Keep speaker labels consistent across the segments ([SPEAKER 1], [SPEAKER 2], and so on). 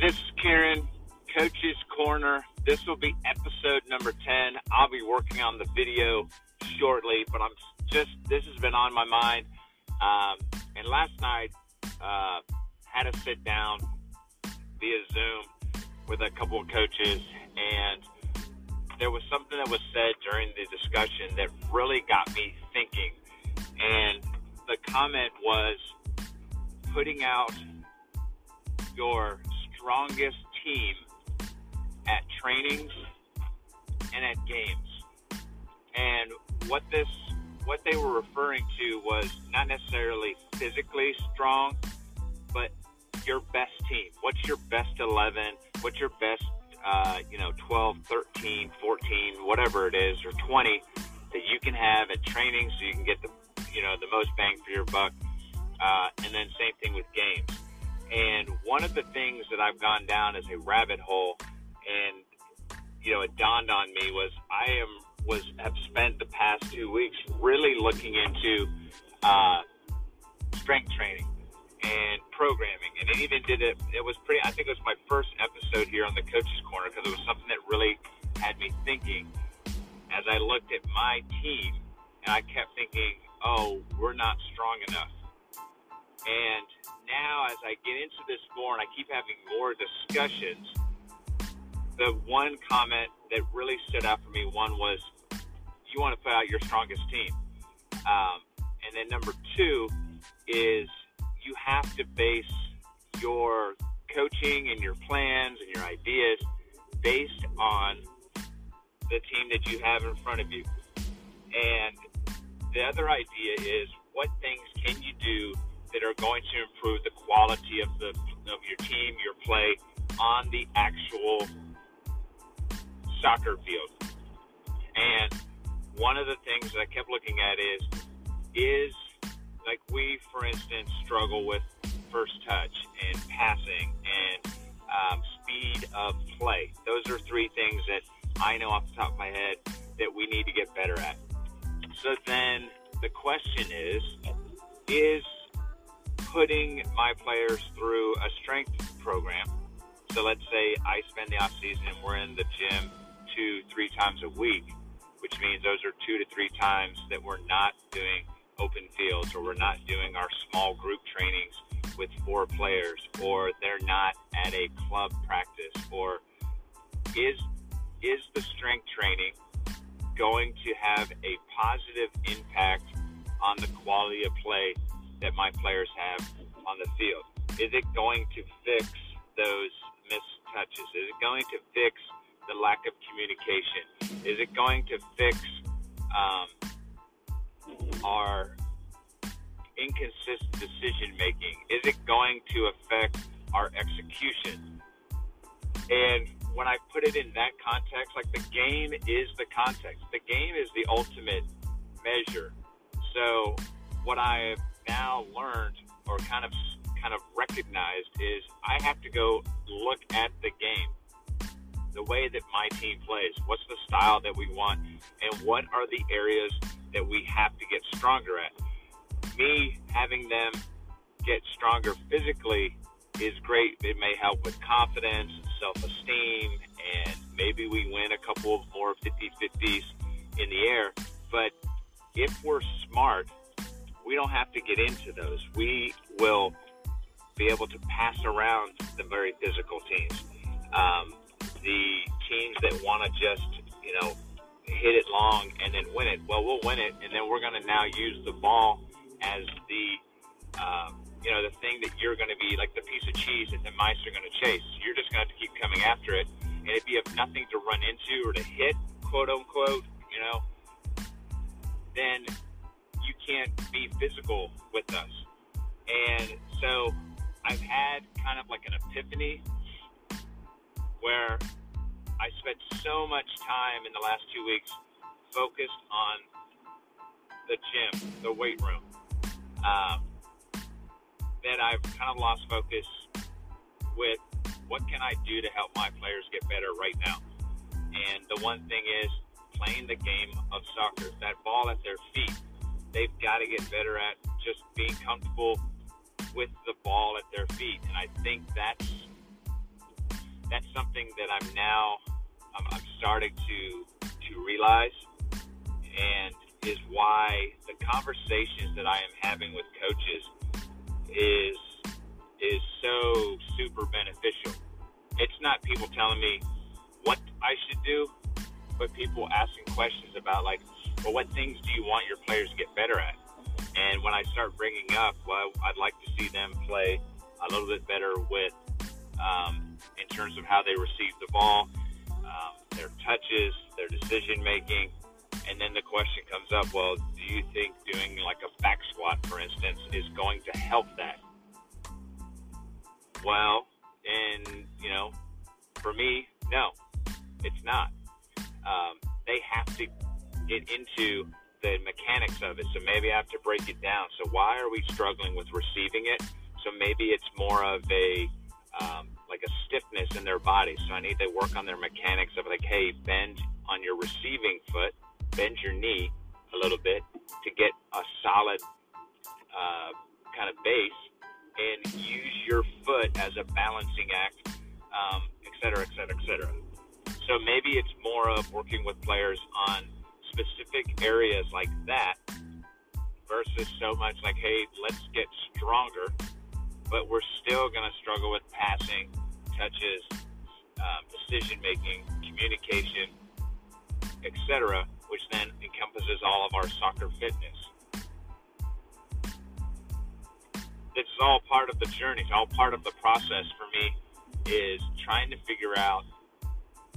[SPEAKER 1] This is Karen, Coach's Corner. This will be episode number 10. I'll be working on the video shortly, but I'm just, this has been on my mind. Um, and last night, uh, had to sit down via Zoom with a couple of coaches, and there was something that was said during the discussion that really got me thinking. And the comment was putting out your strongest team at trainings and at games. And what this what they were referring to was not necessarily physically strong, but your best team. What's your best 11? What's your best, uh, you know, 12, 13, 14, whatever it is, or 20 that you can have at training so you can get the, you know, the most bang for your buck. Uh, and then same thing with games. And one of the things that I've gone down as a rabbit hole, and you know, it dawned on me was I am was have spent the past two weeks really looking into uh, strength training and programming, and it even did it. It was pretty. I think it was my first episode here on the Coaches Corner because it was something that really had me thinking as I looked at my team, and I kept thinking, "Oh, we're not strong enough." And now, as I get into this more and I keep having more discussions, the one comment that really stood out for me one was you want to put out your strongest team. Um, and then number two is you have to base your coaching and your plans and your ideas based on the team that you have in front of you. And the other idea is what things can you do that are going to improve the quality of the of your team, your play on the actual soccer field. And one of the things that I kept looking at is is like we, for instance, struggle with first touch and passing and um, speed of play. Those are three things that I know off the top of my head that we need to get better at. So then the question is, is putting my players through a strength program. So let's say I spend the off season and we're in the gym two, three times a week, which means those are two to three times that we're not doing open fields or we're not doing our small group trainings with four players or they're not at a club practice or is is the strength training going to have a positive impact on the quality of play that my players have on the field? Is it going to fix those missed touches? Is it going to fix the lack of communication? Is it going to fix um, our inconsistent decision making? Is it going to affect our execution? And when I put it in that context, like the game is the context. The game is the ultimate measure. So what I have now learned or kind of kind of recognized is I have to go look at the game, the way that my team plays. What's the style that we want, and what are the areas that we have to get stronger at? Me having them get stronger physically is great. It may help with confidence, and self esteem, and maybe we win a couple of more 50 50s in the air. But if we're smart we don't have to get into those. We will be able to pass around the very physical teams. Um, the teams that want to just, you know, hit it long and then win it. Well, we'll win it, and then we're going to now use the ball as the, um, you know, the thing that you're going to be like the piece of cheese that the mice are going to chase. You're just going to have to keep coming after it. And if you have nothing to run into or to hit, quote unquote, you know, then can't be physical with us. And so I've had kind of like an epiphany where I spent so much time in the last two weeks focused on the gym, the weight room, um, that I've kind of lost focus with what can I do to help my players get better right now. And the one thing is playing the game of soccer, that ball at their feet they've got to get better at just being comfortable with the ball at their feet. And I think that's that's something that I'm now I'm, I'm starting to to realize, and is why the conversations that I am having with coaches is is so super beneficial. It's not people telling me what I should do, but people asking questions about like, well, what things do you want your players to get better at? And when I start bringing up, well, I'd like to see them play a little bit better with, um, in terms of how they receive the ball, um, their touches, their decision making, and then the question comes up, well, do you think doing like a back squat, for instance, is going to help that? Well, and you know, for me, no, it's not. Um, they have to get into the mechanics of it. So maybe I have to break it down. So why are we struggling with receiving it? So maybe it's more of a um, like a stiffness in their body. So I need to work on their mechanics of like, hey, bend on your receiving foot, bend your knee a little bit to get a solid uh, kind of base, and use your foot as a balancing act, um, et cetera, et cetera, et cetera. So maybe it's more of working with players on specific areas like that versus so much like, hey, let's get stronger, but we're still going to struggle with passing, touches, um, decision making, communication, etc., which then encompasses all of our soccer fitness. It's all part of the journey. It's all part of the process for me is trying to figure out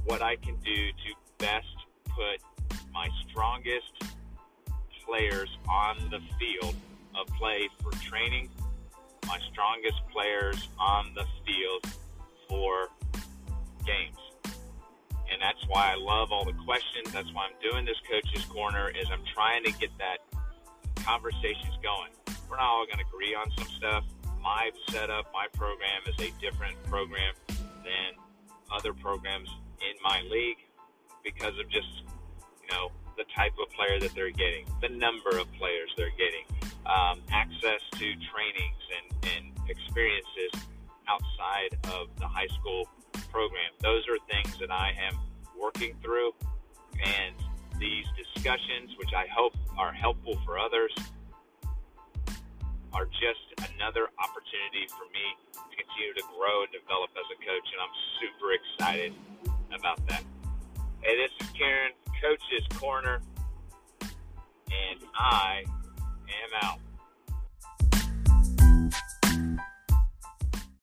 [SPEAKER 1] what I can do to best put my strongest players on the field of play for training, my strongest players on the field for games. And that's why I love all the questions. That's why I'm doing this coach's corner is I'm trying to get that conversations going. We're not all going to agree on some stuff. My setup, my program is a different program than other programs in my league because of just, know, the type of player that they're getting, the number of players they're getting, um, access to trainings and, and experiences outside of the high school program. Those are things that I am working through, and these discussions, which I hope are helpful for others, are just another opportunity for me to continue to grow and develop as a coach, and I'm super excited about that. Hey, this is Karen, Coach's Corner, and I am out.